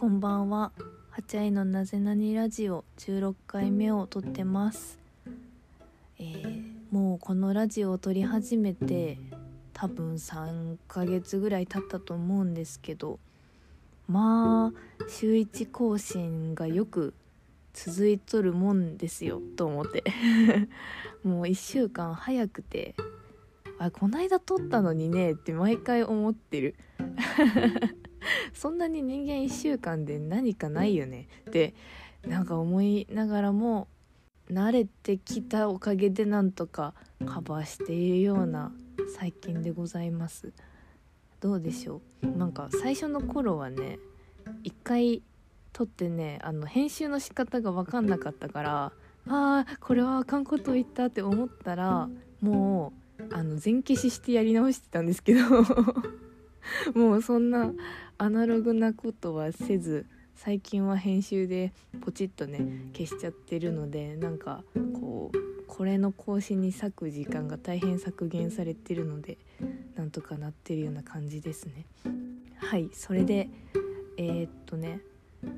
こんばんは。八愛のなぜなにラジオ16回目を撮ってます、えーもうこのラジオを撮り始めて多分3ヶ月ぐらい経ったと思うんですけどまあ週1更新がよく続いとるもんですよと思って。もう1週間早くてあこないだ撮ったのにねって毎回思ってる。そんなに人間1週間で何かないよねってなんか思いながらも慣れてきたおかげでなんとかカバーしているような最近でございます。どうでしょう？なんか最初の頃はね一回撮ってねあの編集の仕方が分かんなかったからあーこれはあかんこと言ったって思ったらもうあの全消ししてやり直してたんですけど もうそんなアナログなことはせず最近は編集でポチッとね消しちゃってるのでなんかこうこれの更新に割く時間が大変削減されてるのでなんとかなってるような感じですね。はいそれでえーっとね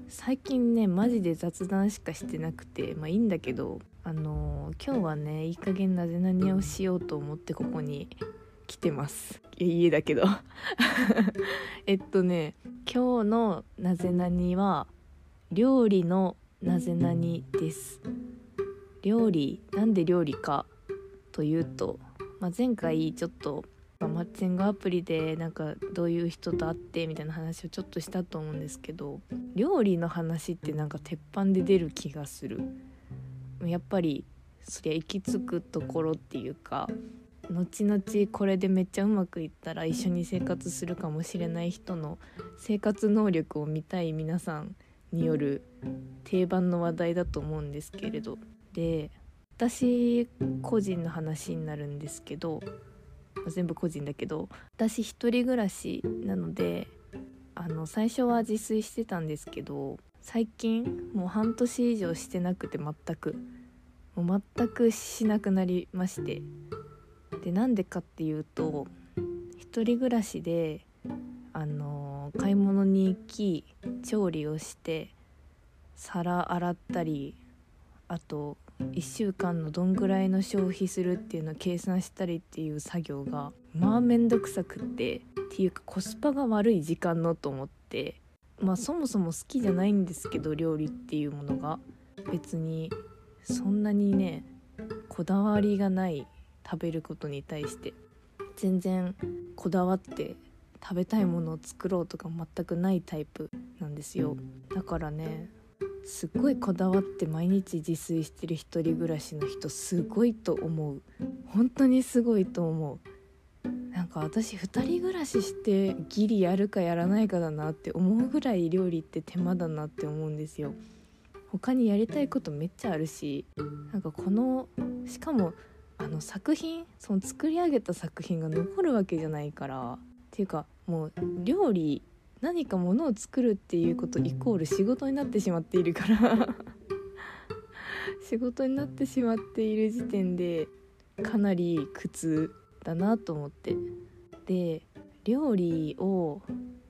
最近ねマジで雑談しかしてなくてまあいいんだけどあのー今日はねいい加減なぜ何をしようと思ってここに来てます。家だけど。えっとね今日のなぜなには料理のなぜなにです。料理なんで料理かというと、まあ、前回ちょっとマッチングアプリでなんかどういう人と会ってみたいな話をちょっとしたと思うんですけど料理の話ってなんか鉄板で出る気がする。やっぱりそりゃ行き着くところっていうか後々これでめっちゃうまくいったら一緒に生活するかもしれない人の生活能力を見たい皆さんによる定番の話題だと思うんですけれど。で私個人の話になるんですけど、全部個人だけど私一人暮らしなのであの最初は自炊してたんですけど最近もう半年以上してなくて全く。もう全くしなくなりましてでなんでかっていうと一人暮らしであのー買い物に行き調理をして皿洗ったりあと1週間のどんぐらいの消費するっていうのを計算したりっていう作業がまあめんどくさくってっていうかコスパが悪い時間のと思ってまあそもそも好きじゃないんですけど料理っていうものが。別にそんなにねこだわりがない食べることに対して全然こだわって食べたいものを作ろうとか全くないタイプなんですよ。だからねすっごいこだわって毎日自炊してる一人暮らしの人すごいと思う。本当にすごいと思う。なんか私2人暮らししてギリやるかやらないかだなって思うぐらい料理って手間だなって思うんですよ。他にやりたいことめっちゃあるしなんかこのしかもの作品その作り上げた作品が残るわけじゃないからっていうかもう料理何かものを作るっていうことイコール仕事になってしまっているから 仕事になってしまっている時点でかなり苦痛だなと思って。で料理を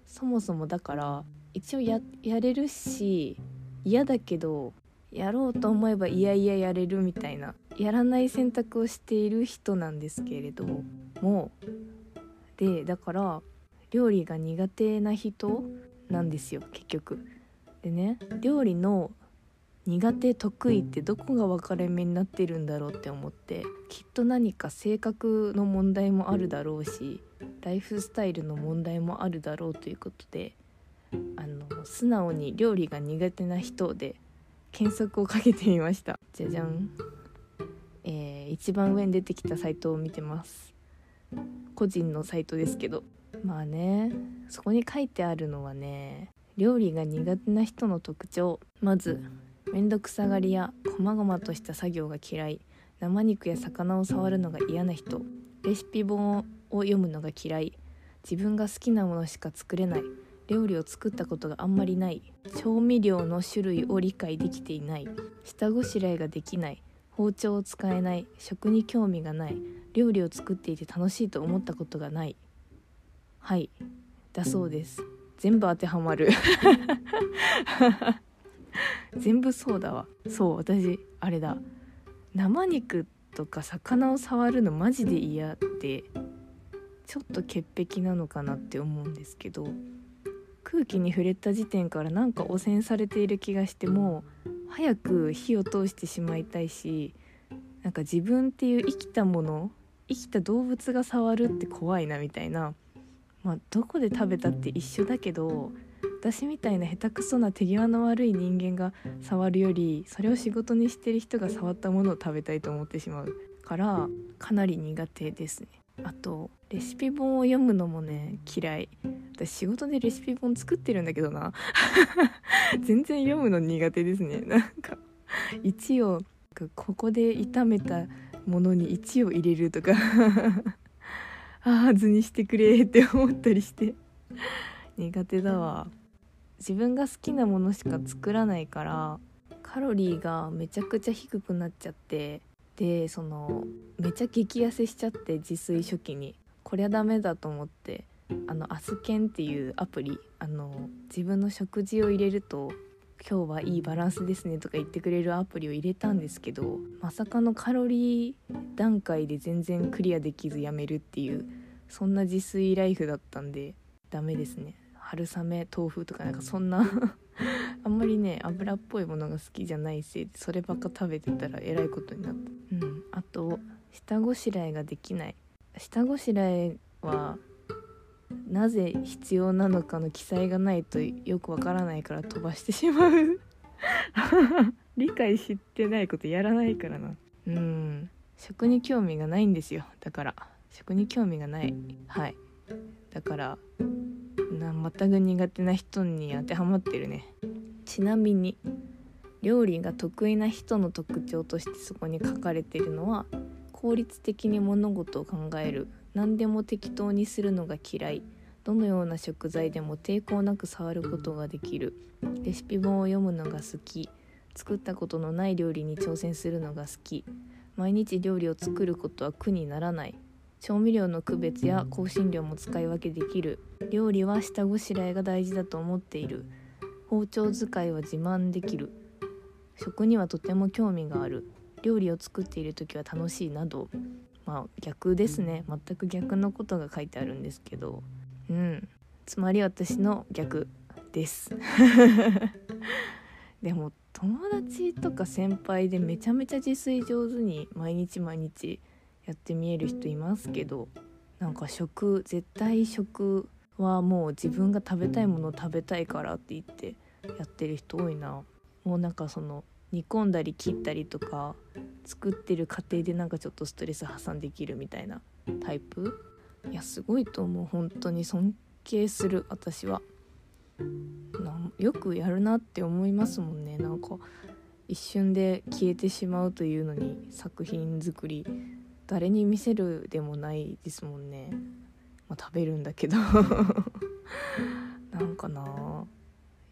そもそもだから一応ややれるし嫌だけどやろうと思えばいやいややれるみたいなやらない選択をしている人なんですけれども。でだから料理が苦手な人なんですよ結局。でね料理の苦手得意ってどこが分かれ目になってるんだろうって思ってきっと何か性格の問題もあるだろうしライフスタイルの問題もあるだろうということであの素直に料理が苦手な人で検索をかけてみました。じゃじゃん、一番上に出てきたサイトを見てます。個人のサイトですけど。まあねそこに書いてあるのはね料理が苦手な人の特徴。まず面倒くさがりや細々とした作業が嫌い。生肉や魚を触るのが嫌な人。レシピ本を読むのが嫌い。自分が好きなものしか作れない。料理を作ったことがあんまりない。調味料の種類を理解できていない。下ごしらえができない。包丁を使えない食に興味がない料理を作っていて楽しいと思ったことがない。はい。だそうです。全部当てはまる。全部そうだわ。そう私あれだ。生肉とか魚を触るのマジで嫌でちょっと潔癖なのかなって思うんですけど空気に触れた時点からなんか汚染されている気がしてもう早く火を通してしまいたいしなんか自分っていう生きたもの生きた動物が触るって怖いなみたいなまあどこで食べたって一緒だけど私みたいな下手くそな手際の悪い人間が触るよりそれを仕事にしてる人が触ったものを食べたいと思ってしまうからかなり苦手ですね。あとレシピ本を読むのもね嫌い。私仕事でレシピ本作ってるんだけどな。全然読むの苦手ですね。なんか1をここで炒めたものに1を入れるとか。ああ図にしてくれって思ったりして。苦手だわ。自分が好きなものしか作らないからカロリーがめちゃくちゃ低くなっちゃってでそのめっちゃ激痩せしちゃって自炊初期にこりゃダメだと思ってあのアスケンっていうアプリあの自分の食事を入れると今日はいいバランスですねとか言ってくれるアプリを入れたんですけどまさかのカロリー段階で全然クリアできずやめるっていうそんな自炊ライフだったんでダメですね。春雨豆腐とかなんかそんな あんまりね油っぽいものが好きじゃないせいでそればっか食べてたらえらいことになった。うん。あと下ごしらえができない。下ごしらえはなぜ必要なのかの記載がないとよくわからないから飛ばしてしまう。理解してないことやらないからな。うん。食に興味がないんですよ。だから。食に興味がない。はいだからな全く苦手な人に当てはまってるね。ちなみに料理が得意な人の特徴としてそこに書かれているのは効率的に物事を考える何でも適当にするのが嫌いどのような食材でも抵抗なく触ることができるレシピ本を読むのが好き作ったことのない料理に挑戦するのが好き毎日料理を作ることは苦にならない調味料の区別や香辛料も使い分けできる。料理は下ごしらえが大事だと思っている。包丁使いは自慢できる。食にはとても興味がある。料理を作っている時は楽しいなど。まあ逆ですね。全く逆のことが書いてあるんですけど。うん。つまり私の逆です。でも友達とか先輩でめちゃめちゃ自炊上手に毎日毎日やってみえる人いますけどなんか食絶対食はもう自分が食べたいものを食べたいからって言ってやってる人多いな。もうなんかその煮込んだり切ったりとか作ってる過程でなんかちょっとストレス発散できるみたいなタイプ？いやすごいと思う。本当に尊敬する私は。よくやるなって思いますもんね。なんか一瞬で消えてしまうというのに作品作り誰に見せるでもないですもんね、まあ、食べるんだけど。なんかな。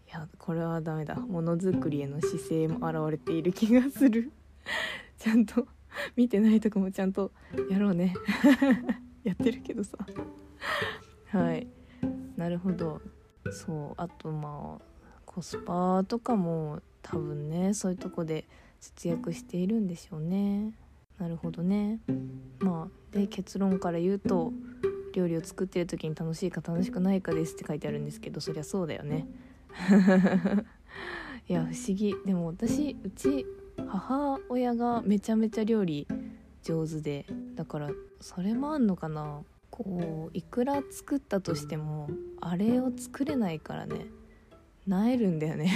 いやこれはダメだ。ものづくりへの姿勢も現れている気がする。ちゃんと見てないとこもちゃんとやろうね。やってるけどさ。はい。なるほど。そうあとまあコスパとかも多分ねそういうとこで節約しているんでしょうね。なるほどね。まあで結論から言うと料理を作ってる時に楽しいか楽しくないかですって書いてあるんですけどそりゃそうだよね。いや不思議。でも私うち母親がめちゃめちゃ料理上手でだからそれもあんのかな。こういくら作ったとしてもあれを作れないからね。なえるんだよね。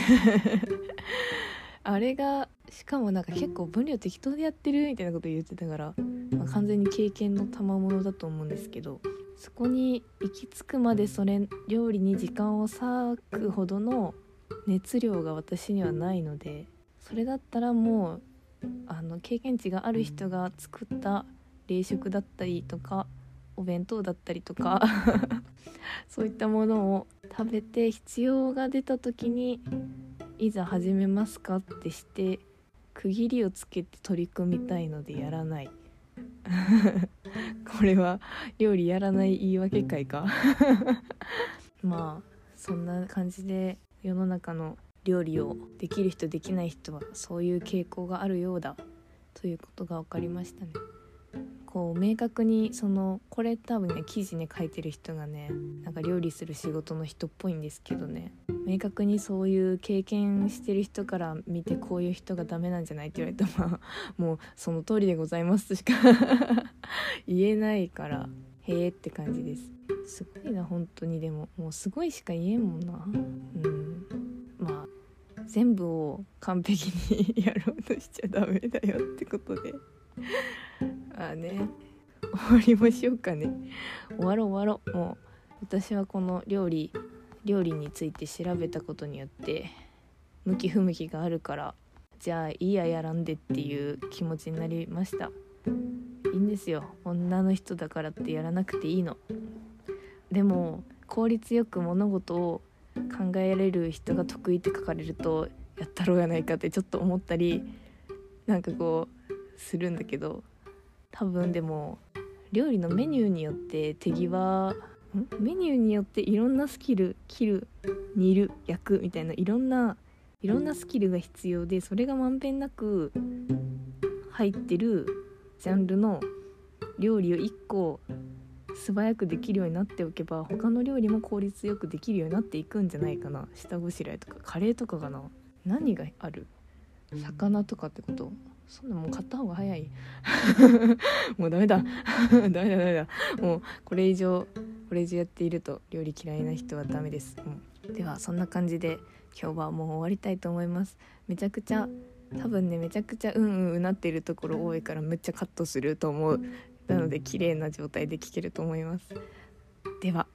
あれがしかもなんか結構分量適当でやってるみたいなこと言ってたから、まあ、完全に経験の賜物だと思うんですけどそこに行き着くまでそれ料理に時間を割くほどの熱量が私にはないのでそれだったらもうあの経験値がある人が作った冷食だったりとかお弁当だったりとか そういったものを食べて必要が出た時にいざ始めますかってして区切りをつけて取り組みたいのでやらない。これは料理やらない言い訳会か。まあそんな感じで世の中の料理をできる人できない人はそういう傾向があるようだ。ということが分かりましたね。こう明確にそのこれ多分ね記事ね書いてる人がねなんか料理する仕事の人っぽいんですけどね。明確にそういう経験してる人から見てこういう人がダメなんじゃないって言われたらまあもうその通りでございますとしか言えないから。へえって感じです。すごいな本当に。でももうすごいしか言えんもんな。うん。まあ全部を完璧にやろうとしちゃダメだよってことで。ああね終わりましょうかね。終わろう終わろう。もう私はこの料理料理について調べたことによって向き不向きがあるからじゃあいいややらんでっていう気持ちになりました。いいんですよ。女の人だからってやらなくていいの。でも効率よく物事を考えられる人が得意って書かれるとやったろうやないかってちょっと思ったりなんかこうするんだけど多分でも料理のメニューによって手際メニューによっていろんなスキル切る煮る焼くみたいないろんないろんなスキルが必要でそれがまんべんなく入ってるジャンルの料理を1個素早くできるようになっておけば他の料理も効率よくできるようになっていくんじゃないかな。下ごしらえとかカレーとかかな。何がある？魚とかってこと？そんなもう買った方が早い。もうダメだ。ダメだダメだ。もうこれ以上これ以上やっていると料理嫌いな人はダメです、うん、ではそんな感じで今日はもう終わりたいと思います。めちゃくちゃ多分ねめちゃくちゃうんうんうなっているところ多いからめっちゃカットすると思う。なので綺麗な状態で聞けると思います。では